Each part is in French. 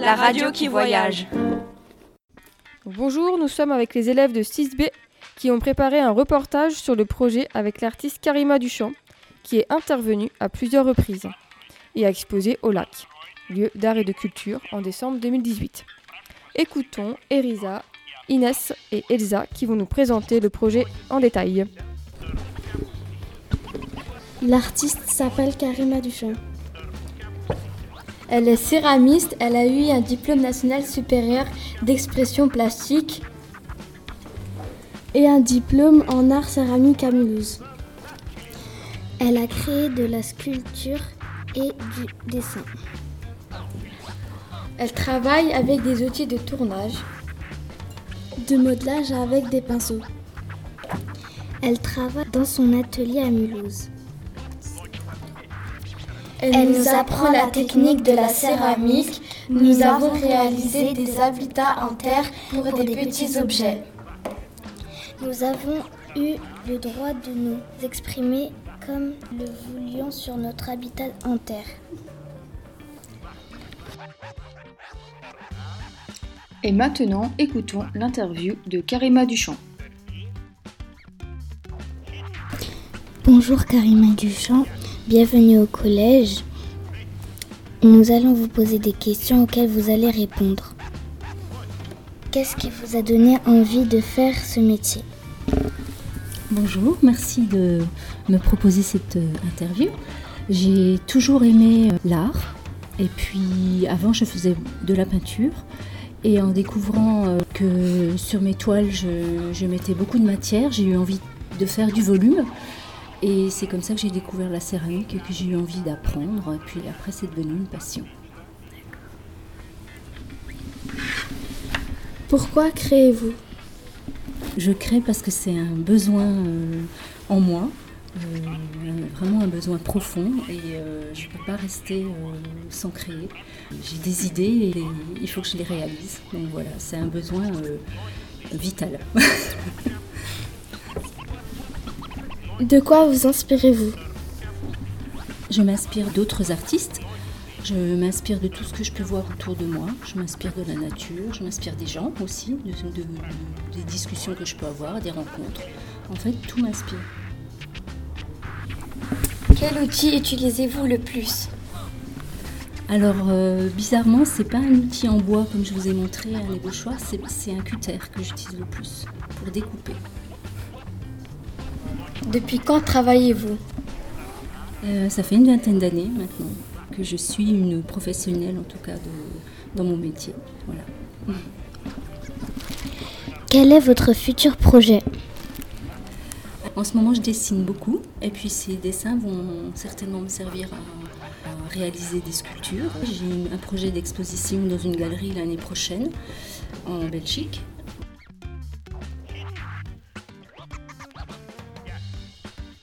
la radio qui voyage. Bonjour, nous sommes avec les élèves de 6B qui ont préparé un reportage sur le projet avec l'artiste Karima Duchamp, qui est intervenue à plusieurs reprises et a exposé au lac, lieu d'art et de culture, en décembre 2018. Écoutons Erisa, Inès et Elsa qui vont nous présenter le projet en détail. L'artiste s'appelle Karima Duchamp. Elle est céramiste, elle a eu un diplôme national supérieur d'expression plastique et un diplôme en art céramique à Mulhouse. Elle a créé de la sculpture et du dessin. Elle travaille avec des outils de tournage, de modelage avec des pinceaux. Elle travaille dans son atelier à Mulhouse. Elle, nous apprend la technique de la céramique. Nous avons réalisé des habitats en terre pour des petits objets. Nous avons eu le droit de nous exprimer comme le voulions sur notre habitat en terre. Et maintenant, écoutons l'interview de Karima Duchamp. Bonjour Karima Duchamp, bienvenue au collège. Nous allons vous poser des questions auxquelles vous allez répondre. Qu'est-ce qui vous a donné envie de faire ce métier? Bonjour, merci de me proposer cette euh, interview. J'ai toujours aimé euh, l'art et puis avant je faisais de la peinture et en découvrant euh, que sur mes toiles je, je mettais beaucoup de matière, j'ai eu envie de faire du volume et c'est comme ça que j'ai découvert la céramique et que j'ai eu envie d'apprendre puis après c'est devenu une passion. Pourquoi créez-vous? Je crée parce que c'est un besoin euh, en moi, euh, vraiment un besoin profond et euh, je ne peux pas rester sans créer. J'ai des idées et il faut que je les réalise. Donc voilà, c'est un besoin vital. De quoi vous inspirez-vous Je m'inspire d'autres artistes. Je m'inspire de tout ce que je peux voir autour de moi. Je m'inspire de la nature. Je m'inspire des gens aussi, de, de- de- des discussions que je peux avoir, des rencontres. En fait, tout m'inspire. Quel outil utilisez-vous le plus Alors, euh, bizarrement, c'est pas un outil en bois comme je vous ai montré à l'ébauchoir, c'est c'est un cutter que j'utilise le plus pour découper. Depuis quand travaillez-vous Euh, ça fait une vingtaine d'années maintenant que je suis une professionnelle, en tout cas, de- dans mon métier. Voilà. Quel est votre futur projet En ce moment, je dessine beaucoup, et puis ces dessins vont certainement me servir à, à réaliser des sculptures. J'ai un projet d'exposition dans une galerie l'année prochaine en Belgique.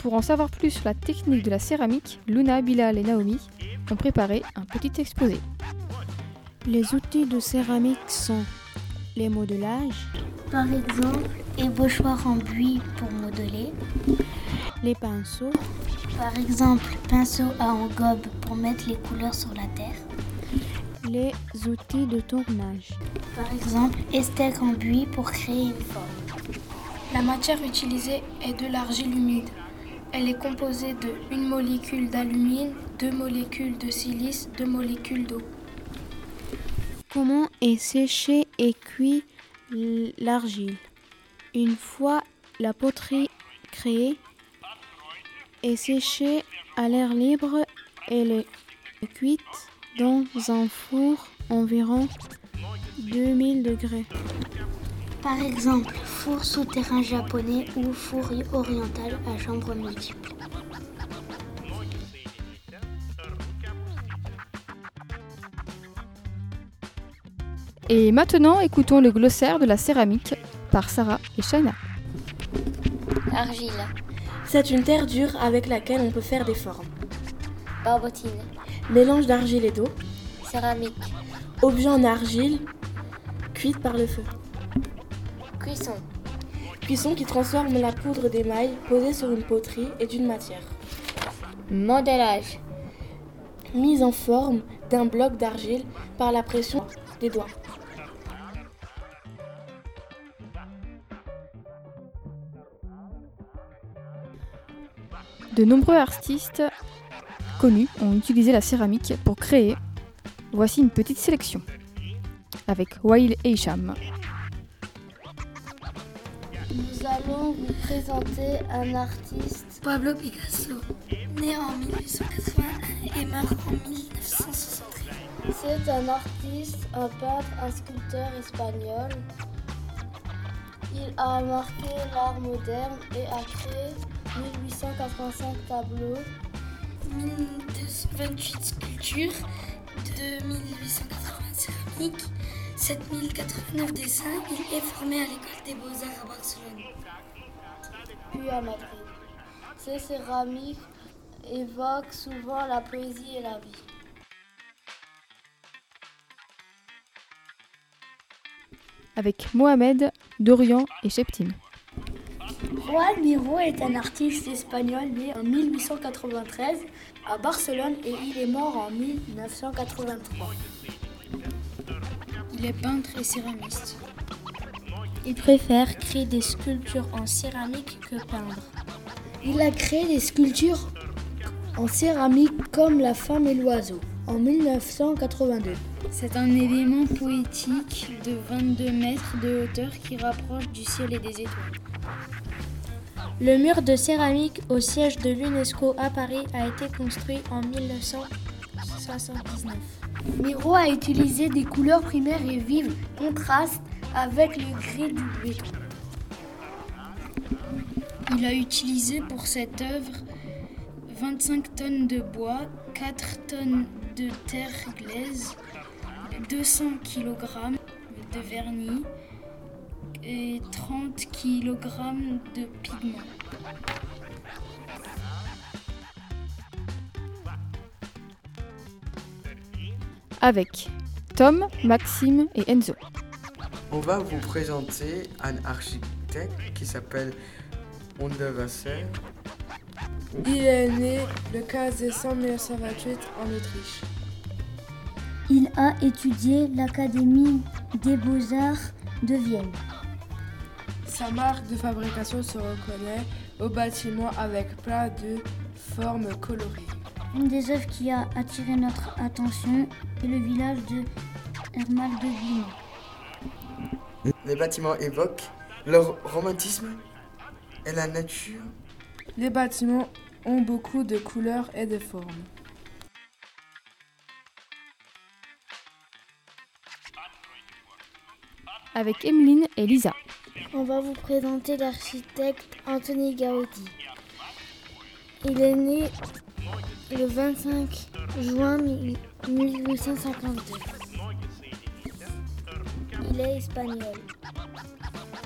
Pour en savoir plus sur la technique de la céramique, Luna, Bilal et Naomi ont préparé un petit exposé. Les outils de céramique sont les modelages, Par exemple, ébauchoir en buis pour modeler. les pinceaux, Par exemple, pinceau à engobe pour mettre les couleurs sur la terre. les outils de tournage, Par exemple, estec en buis pour créer une forme. La matière utilisée est de l'argile humide. Elle est composée de une molécule d'alumine, deux molécules de silice, deux molécules d'eau. comment est séchée et cuit l'argile? Une fois la poterie créée et séchée à l'air libre, elle est cuite dans un four environ 2000 degrés. Par exemple, four souterrain japonais ou four oriental à chambre multiple. Et maintenant, écoutons le glossaire de la céramique par Sarah et Shaina. Argile, C'est une terre dure avec laquelle on peut faire des formes. barbotine, Mélange d'argile et d'eau. céramique, Objet en argile, cuite par le feu. Cuisson, Cuisson qui transforme la poudre d'émail posée sur une poterie et d'une matière. modelage, Mise en forme d'un bloc d'argile par la pression. des doigts. De nombreux artistes connus ont utilisé la céramique pour créer. Voici une petite sélection avec Wail et allons vous présenter un artiste. Pablo Picasso, né en 1881 et mort en 1963. C'est un artiste, un peintre, un sculpteur espagnol. Il a marqué l'art moderne et a créé 1885 tableaux, 1228 sculptures, 2880 céramiques, 7089 dessins. Il est formé à l'école des beaux-arts à Barcelone. puis à Madrid. Ces céramiques évoquent souvent la poésie et la vie. avec Mohamed, Dorian et Sheptim. Juan Miro est un artiste espagnol né en 1893 à Barcelone et il est mort en 1983. Il est peintre et céramiste. Il préfère créer des sculptures en céramique que peindre. Il a créé des sculptures en céramique comme la femme et l'oiseau en 1982. C'est un élément poétique de 22 mètres de hauteur qui rapproche du ciel et des étoiles. Le mur de céramique au siège de l'UNESCO à Paris a été construit en 1979. Miro a utilisé des couleurs primaires et vives, contrastes avec le gris du béton. Il a utilisé pour cette œuvre 25 tonnes de bois, 4 tonnes de terre glaise, 200 kg de vernis et 30 kg de pigments. Avec Tom, Maxime et Enzo. On va vous présenter un architecte qui s'appelle Onderwasser. Il est né le 15 décembre 1928 en Autriche. Il a étudié l'Académie des beaux-arts de Vienne. Sa marque de fabrication se reconnaît au bâtiment avec plein de formes colorées. Une des œuvres qui a attiré notre attention est le village de Hermal de Vienne. Les bâtiments évoquent leur romantisme et la nature. Les bâtiments ont beaucoup de couleurs et de formes. Avec Emeline et Lisa. On va vous présenter l'architecte Anthony Gaudi. Il est né le 25 juin 1852. Il est espagnol.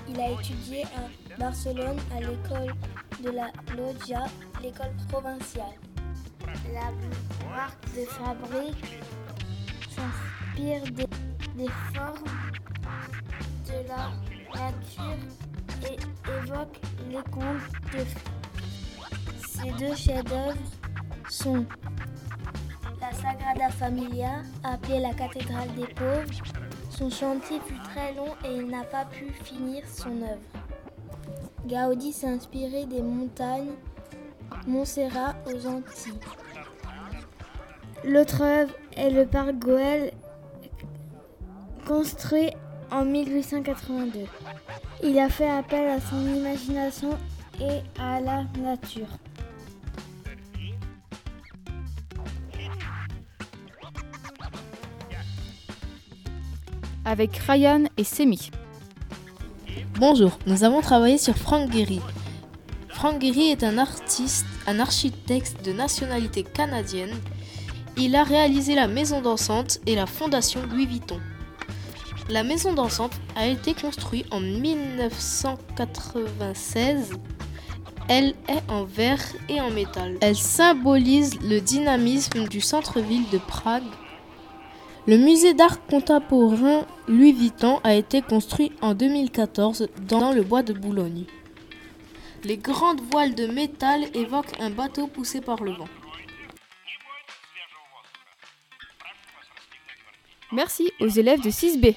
Il a étudié à Barcelone à l'école de la Loggia, l'école provinciale. La marque de fabrique s'inspire des, formes de la nature et évoque les contes de. Ces deux chefs-d'œuvre la Sagrada Familia, appelée la cathédrale des pauvres. Son chantier fut très long et il n'a pas pu finir son œuvre. Gaudi s'est inspiré des montagnes Montserrat aux Antilles. L'autre œuvre est le parc Goël, construit en 1882. Il a fait appel à son imagination et à la nature. Avec Ryan et Semi. Bonjour, nous avons travaillé sur Frank Gehry. Frank Gehry est un artiste, un architecte de nationalité canadienne. Il a réalisé la maison dansante et la fondation Louis Vuitton. La maison dansante a été construite en 1996. Elle est en verre et en métal. Elle symbolise le dynamisme du centre-ville de Prague. Le musée d'art contemporain Louis Vuitton a été construit en 2014 dans le bois de Boulogne. Les grandes voiles de métal évoquent un bateau poussé par le vent. Merci aux élèves de 6B.